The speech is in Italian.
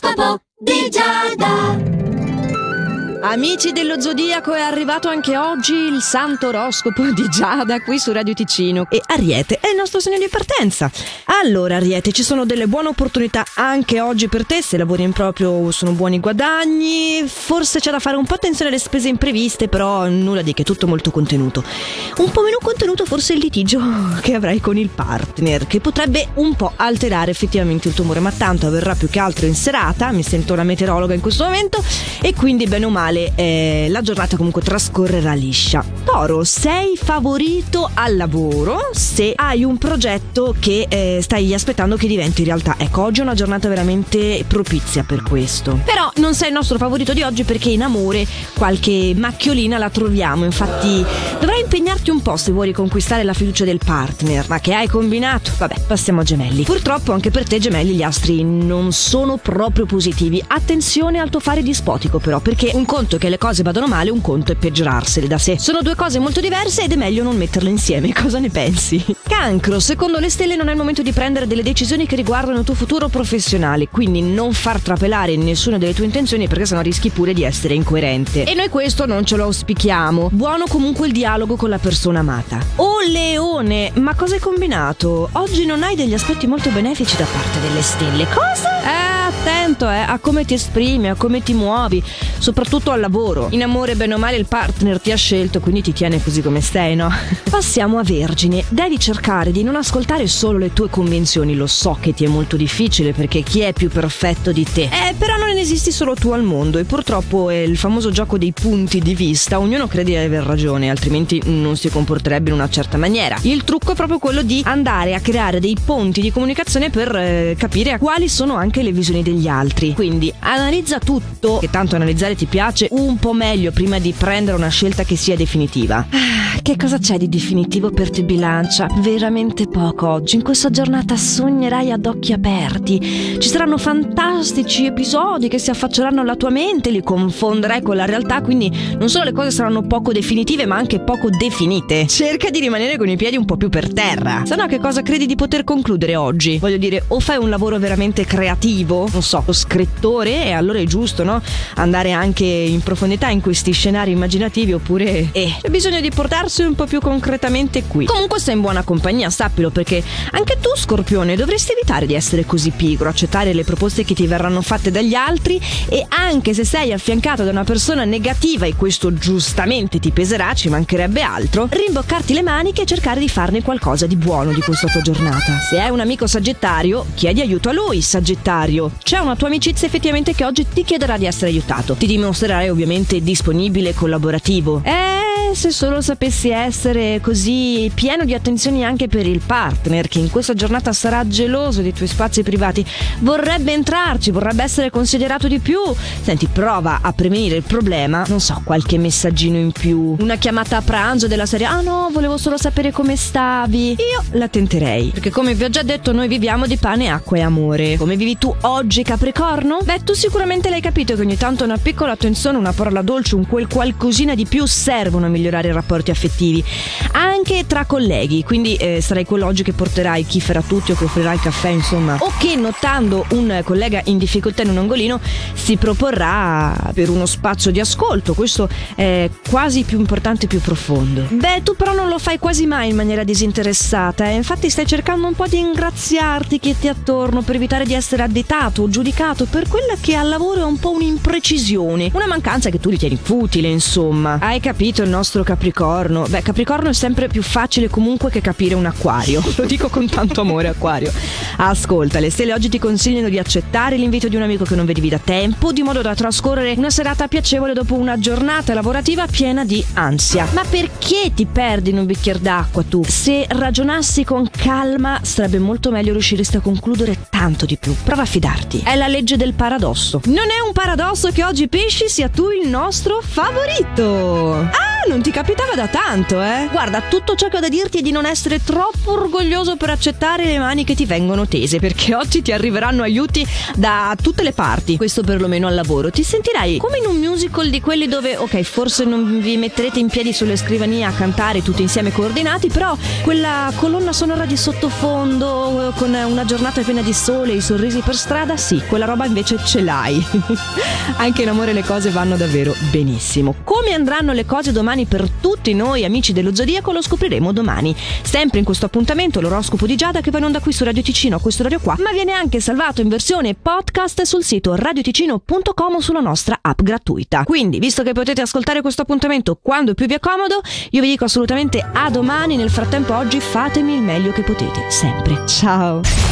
L'oroscopo di Giada. Amici dello Zodiaco è arrivato anche oggi il santo oroscopo di Giada qui su Radio Ticino e Ariete è il nostro segno di partenza. Allora Ariete ci sono delle buone opportunità anche oggi per te, se lavori in proprio sono buoni guadagni, forse c'è da fare un po' attenzione alle spese impreviste però nulla di che, tutto molto contenuto. Un po' meno contenuto forse il litigio che avrai con il partner che potrebbe un po' alterare effettivamente il tuo umore ma tanto avverrà più che altro in serata, mi sento la meteorologa in questo momento e quindi bene o male quale eh, la giornata comunque trascorrerà liscia. Toro, sei favorito al lavoro se hai un progetto che eh, stai aspettando che diventi realtà. Ecco, oggi è una giornata veramente propizia per questo. Però non sei il nostro favorito di oggi perché in amore qualche macchiolina la troviamo. Infatti dovrai impegnarti un po' se vuoi conquistare la fiducia del partner. Ma che hai combinato? Vabbè, passiamo a gemelli. Purtroppo anche per te gemelli gli astri non sono proprio positivi. Attenzione al tuo fare dispotico però perché un conto che le cose vadano male, un conto è peggiorarsele da sé. Sono due cose molto diverse ed è meglio non metterle insieme. Cosa ne pensi? Cancro, secondo le stelle non è il momento di prendere delle decisioni che riguardano il tuo futuro professionale, quindi non far trapelare nessuna delle tue intenzioni perché sennò rischi pure di essere incoerente. E noi questo non ce lo auspichiamo. Buono comunque il dialogo con la persona amata. Oh leone, ma cosa hai combinato? Oggi non hai degli aspetti molto benefici da parte delle stelle. Cosa? Eh attento eh, a come ti esprimi, a come ti muovi, soprattutto al lavoro. In amore, bene o male, il partner ti ha scelto, quindi ti tiene così come sei, no? Passiamo a Vergine. Devi cercare di non ascoltare solo le tue convinzioni. Lo so che ti è molto difficile perché chi è più perfetto di te? Eh, però non esisti solo tu al mondo e purtroppo è il famoso gioco dei punti di vista. Ognuno crede di aver ragione, altrimenti non si comporterebbe in una certa maniera. Il trucco è proprio quello di andare a creare dei ponti di comunicazione per eh, capire quali sono anche le visioni degli altri. Quindi analizza tutto, che tanto analizzare ti piace, un po' meglio prima di prendere una scelta che sia definitiva. Ah, che cosa c'è di definitivo per te bilancia? Veramente poco oggi. In questa giornata sognerai ad occhi aperti. Ci saranno fantastici episodi che si affacceranno alla tua mente, li confonderai con la realtà, quindi non solo le cose saranno poco definitive, ma anche poco definite. Cerca di rimanere con i piedi un po' più per terra. Se no, che cosa credi di poter concludere oggi? Voglio dire, o fai un lavoro veramente creativo, non so, scrittore e allora è giusto, no? Andare anche in profondità in questi scenari immaginativi oppure eh, c'è bisogno di portarsi un po' più concretamente qui. Comunque sei in buona compagnia, sappilo perché anche tu Scorpione dovresti evitare di essere così pigro, accettare le proposte che ti verranno fatte dagli altri e anche se sei affiancato da una persona negativa e questo giustamente ti peserà, ci mancherebbe altro, rimboccarti le maniche e cercare di farne qualcosa di buono di questa tua giornata. Se hai un amico sagittario, chiedi aiuto a lui, sagittario c'è una tua amicizia effettivamente che oggi ti chiederà di essere aiutato. Ti dimostrerai ovviamente disponibile e collaborativo. Eh se solo sapessi essere così pieno di attenzioni anche per il partner che in questa giornata sarà geloso dei tuoi spazi privati, vorrebbe entrarci, vorrebbe essere considerato di più. Senti, prova a prevenire il problema, non so, qualche messaggino in più, una chiamata a pranzo della serie "Ah no, volevo solo sapere come stavi". Io la tenterei, perché come vi ho già detto, noi viviamo di pane, acqua e amore. Come vivi tu oggi, Capricorno? Beh, tu sicuramente l'hai capito che ogni tanto una piccola attenzione, una parola dolce, un quel qualcosina di più servono a migliorare i rapporti affettivi, anche tra colleghi, quindi eh, sarai quello oggi che porterai chi farà tutti o che offrirà il caffè, insomma, o che notando un collega in difficoltà in un angolino si proporrà per uno spazio di ascolto, questo è quasi più importante e più profondo. Beh, tu però non lo fai quasi mai in maniera disinteressata, eh? infatti stai cercando un po' di ingraziarti chi ti attorno per evitare di essere additato o giudicato per quella che al lavoro è un po' un'imprecisione, una mancanza che tu ritieni futile, insomma. Hai capito il nostro nostro Capricorno. Beh, Capricorno è sempre più facile comunque che capire un acquario. Lo dico con tanto amore, acquario. Ascolta, le stelle oggi ti consigliano di accettare l'invito di un amico che non vedivi da tempo, di modo da trascorrere una serata piacevole dopo una giornata lavorativa piena di ansia. Ma perché ti perdi in un bicchiere d'acqua tu? Se ragionassi con calma, sarebbe molto meglio riusciresti a concludere tanto di più. Prova a fidarti. È la legge del paradosso. Non è un paradosso che oggi pesci sia tu il nostro favorito. Ah, capitava da tanto, eh? Guarda, tutto ciò che ho da dirti è di non essere troppo orgoglioso per accettare le mani che ti vengono tese, perché oggi ti arriveranno aiuti da tutte le parti. Questo perlomeno al lavoro. Ti sentirai come in un musical di quelli dove, ok, forse non vi metterete in piedi sulle scrivanie a cantare tutti insieme coordinati, però quella colonna sonora di sottofondo con una giornata piena di sole e i sorrisi per strada, sì, quella roba invece ce l'hai. Anche in amore le cose vanno davvero benissimo. Come andranno le cose domani tutti noi amici dello Zodiaco lo scopriremo domani. Sempre in questo appuntamento l'oroscopo di Giada che va in onda qui su Radio Ticino a questo radio qua, ma viene anche salvato in versione podcast sul sito radioticino.com o sulla nostra app gratuita. Quindi, visto che potete ascoltare questo appuntamento quando più vi è comodo, io vi dico assolutamente a domani. Nel frattempo oggi fatemi il meglio che potete, sempre. Ciao!